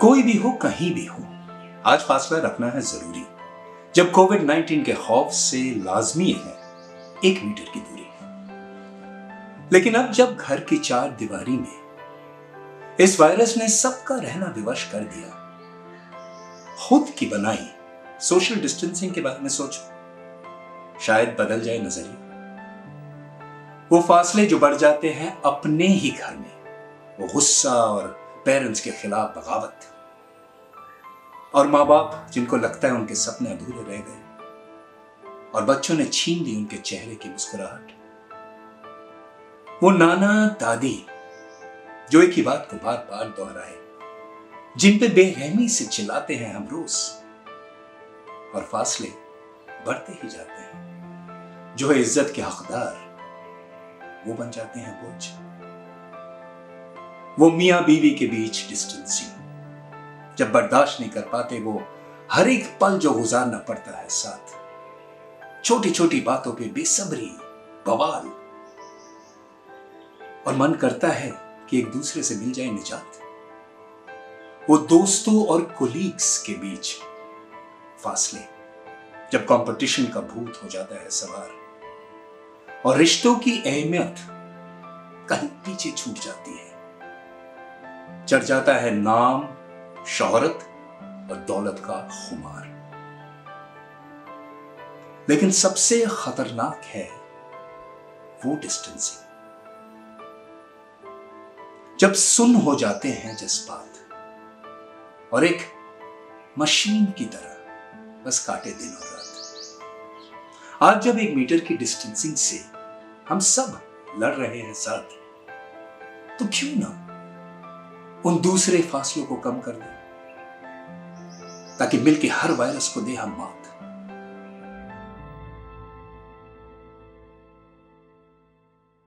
कोई भी हो, कहीं भी हो, आज फासला रखना है ज़रूरी। जब कोविड 19 के खौफ से लाजमी है, एक मीटर की दूरी लेकिन अब जब घर की चार दीवारी में इस वायरस ने सबका रहना विवश कर दिया, खुद की बनाई सोशल डिस्टेंसिंग के बारे में सोचो। शायद बदल जाए नज़रिया। वो फासले जो बढ़ जाते हैं अपने ही घर में, वो गुस्सा और पेरेंट्स के खिलाफ बगावत। और माँ बाप जिनको लगता है उनके सपने अधूरे रह गए, और बच्चों ने छीन ली उनके चेहरे की मुस्कुराहट। वो नाना दादी, जो एक ही बात को बार बार दोहराए, जिन पे बेरहमी से चिल्लाते हैं हम रोज, और फासले बढ़ते ही जाते हैं। जो है इज़्ज़त के हकदार, वो बन जाते हैं बोझ। वो मियाँ बीवी के बीच डिस्टेंसिंग जब बर्दाश्त नहीं कर पाते, वो हर एक पल जो गुजारना पड़ता है साथ। छोटी छोटी बातों पे बेसब्री, बवाल। और मन करता है कि एक दूसरे से मिल जाए निजात। वो दोस्तों और कोलीग्स के बीच फासले। जब कंपटीशन का भूत हो जाता है सवार। और रिश्तों की अहमियत कहीं पीछे छूट जाती है। चढ़ जाता है नाम, शोहरत और दौलत का खुमार। लेकिन सबसे खतरनाक है वो डिस्टेंसिंग जब सुन हो जाते हैं जज्बात और एक मशीन की तरह बस काटे दिन और रात। आज जब एक मीटर की डिस्टेंसिंग से हम सब लड़ रहे हैं साथ तो क्यों ना उन दूसरे फासलों को कम कर दें, ताकि मिलकर हर वायरस को दे हम मात।